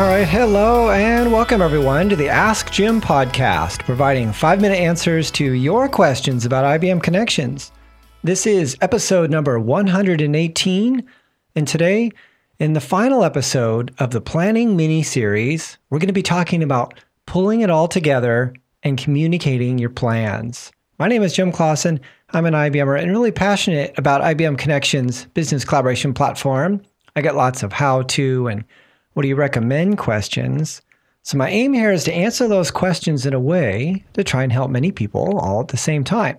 All right, hello and welcome everyone to the Ask Jim podcast, providing five minute answers to your questions about IBM connections. This is episode number 118, and today, in the final episode of the Planning mini series, we're going to be talking about pulling it all together and communicating your plans. My name is Jim Clausen. I'm an IBMer and really passionate about IBM Connections business collaboration platform. I get lots of how to and what do you recommend questions. So, my aim here is to answer those questions in a way to try and help many people all at the same time.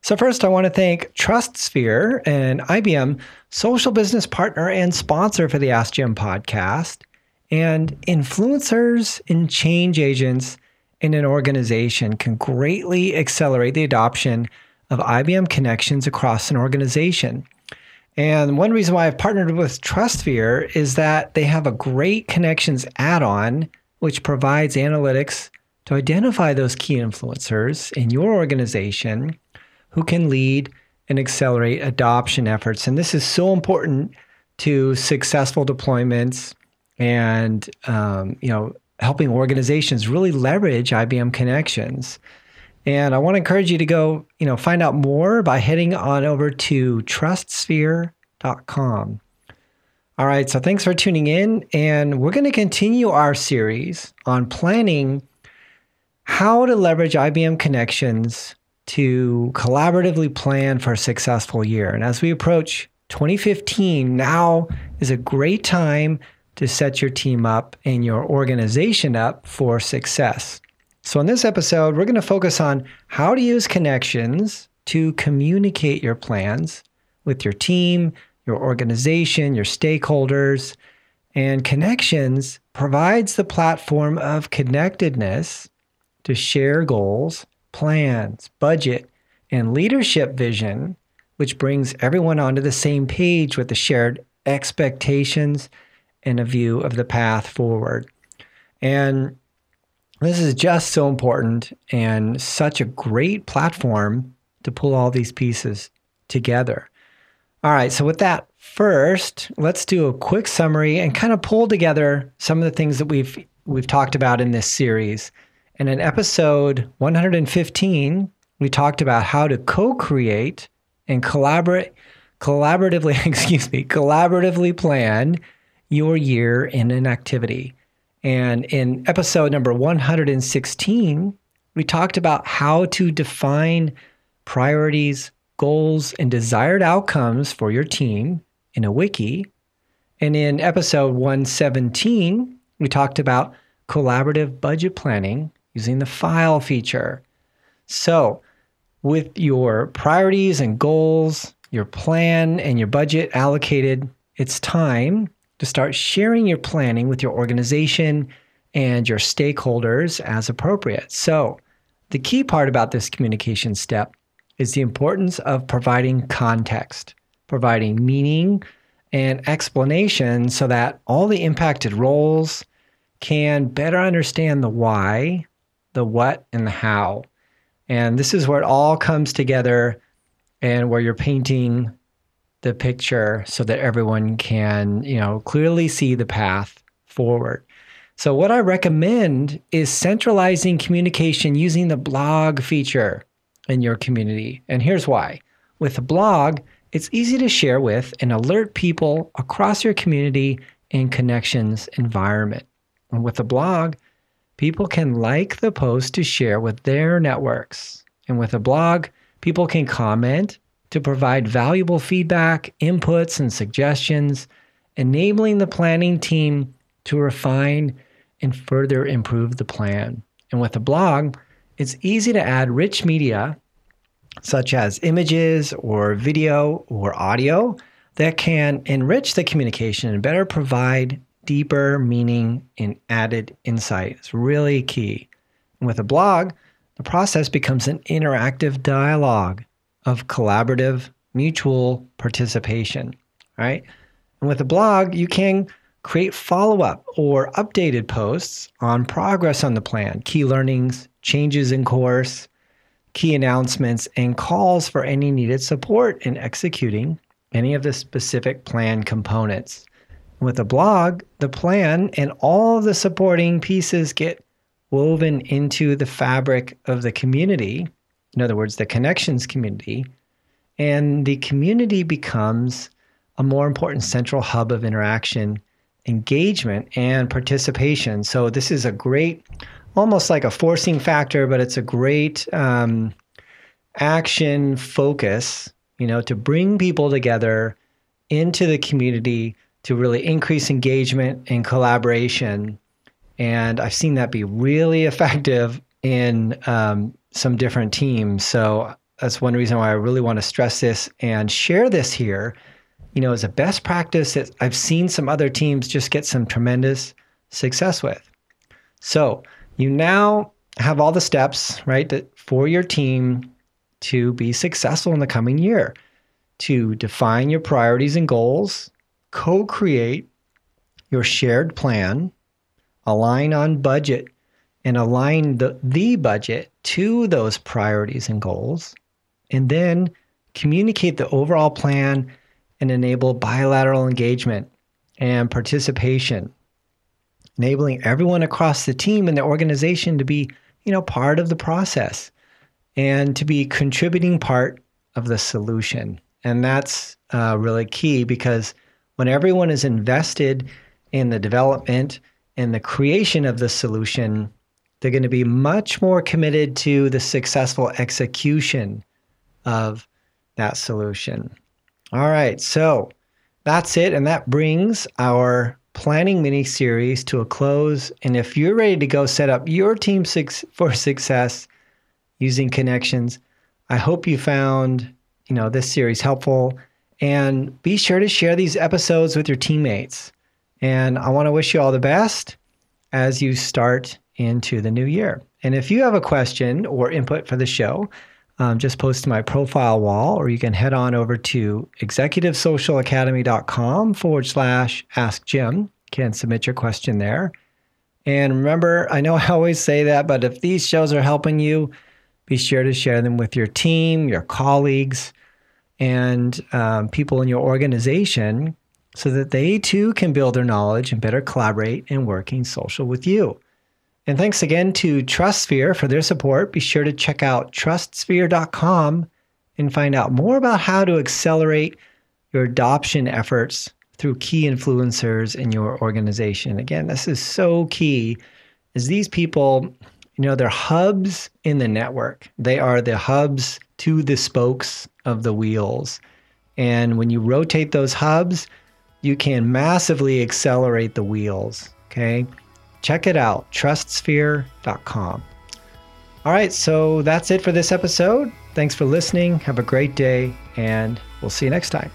So, first, I want to thank TrustSphere, and IBM social business partner and sponsor for the Ask Jim podcast, and influencers and change agents in an organization can greatly accelerate the adoption of IBM connections across an organization. And one reason why I've partnered with TrustSphere is that they have a great connections add on, which provides analytics to identify those key influencers in your organization who can lead and accelerate adoption efforts. And this is so important to successful deployments and um, you know helping organizations really leverage IBM connections. And I want to encourage you to go, you know, find out more by heading on over to trustsphere.com. All right, so thanks for tuning in. And we're going to continue our series on planning how to leverage IBM connections to collaboratively plan for a successful year. And as we approach 2015, now is a great time to set your team up and your organization up for success. So, in this episode, we're going to focus on how to use connections to communicate your plans with your team, your organization, your stakeholders. And connections provides the platform of connectedness to share goals, plans, budget, and leadership vision, which brings everyone onto the same page with the shared expectations and a view of the path forward. And this is just so important and such a great platform to pull all these pieces together. All right, so with that, first, let's do a quick summary and kind of pull together some of the things that we've we've talked about in this series. And in episode 115, we talked about how to co-create and collaborate collaboratively, excuse me, collaboratively plan your year in an activity. And in episode number 116, we talked about how to define priorities, goals, and desired outcomes for your team in a wiki. And in episode 117, we talked about collaborative budget planning using the file feature. So, with your priorities and goals, your plan, and your budget allocated, it's time to start sharing your planning with your organization and your stakeholders as appropriate. So, the key part about this communication step is the importance of providing context, providing meaning and explanation so that all the impacted roles can better understand the why, the what, and the how. And this is where it all comes together and where you're painting the picture so that everyone can, you know, clearly see the path forward. So what I recommend is centralizing communication using the blog feature in your community. And here's why. With a blog, it's easy to share with and alert people across your community and connections environment. And with a blog, people can like the post to share with their networks. And with a blog, people can comment to provide valuable feedback, inputs, and suggestions, enabling the planning team to refine and further improve the plan. And with a blog, it's easy to add rich media such as images or video or audio that can enrich the communication and better provide deeper meaning and added insight. It's really key. And with a blog, the process becomes an interactive dialogue of collaborative mutual participation, right? And with a blog, you can create follow up or updated posts on progress on the plan, key learnings, changes in course, key announcements, and calls for any needed support in executing any of the specific plan components. with a blog, the plan and all the supporting pieces get woven into the fabric of the community. In other words, the connections community. And the community becomes a more important central hub of interaction, engagement, and participation. So, this is a great, almost like a forcing factor, but it's a great um, action focus, you know, to bring people together into the community to really increase engagement and collaboration. And I've seen that be really effective in um, some different teams. So that's one reason why I really want to stress this and share this here. You know, as a best practice that I've seen some other teams just get some tremendous success with. So you now have all the steps, right, that for your team to be successful in the coming year, to define your priorities and goals, co create your shared plan, align on budget, and align the, the budget to those priorities and goals, and then communicate the overall plan and enable bilateral engagement and participation, enabling everyone across the team and the organization to be, you know, part of the process and to be contributing part of the solution. And that's uh, really key because when everyone is invested in the development and the creation of the solution, they're going to be much more committed to the successful execution of that solution. All right, so that's it. And that brings our planning mini series to a close. And if you're ready to go set up your team for success, using connections. I hope you found, you know, this series helpful and be sure to share these episodes with your teammates. And I want to wish you all the best as you start into the new year. And if you have a question or input for the show, um, just post to my profile wall, or you can head on over to executivesocialacademy.com forward slash ask Jim. Can submit your question there. And remember, I know I always say that, but if these shows are helping you, be sure to share them with your team, your colleagues, and um, people in your organization so that they too can build their knowledge and better collaborate and working social with you. And thanks again to TrustSphere for their support. Be sure to check out trustsphere.com and find out more about how to accelerate your adoption efforts through key influencers in your organization. Again, this is so key as these people you know, they're hubs in the network. They are the hubs to the spokes of the wheels. And when you rotate those hubs, you can massively accelerate the wheels. Okay. Check it out, trustsphere.com. All right. So that's it for this episode. Thanks for listening. Have a great day, and we'll see you next time.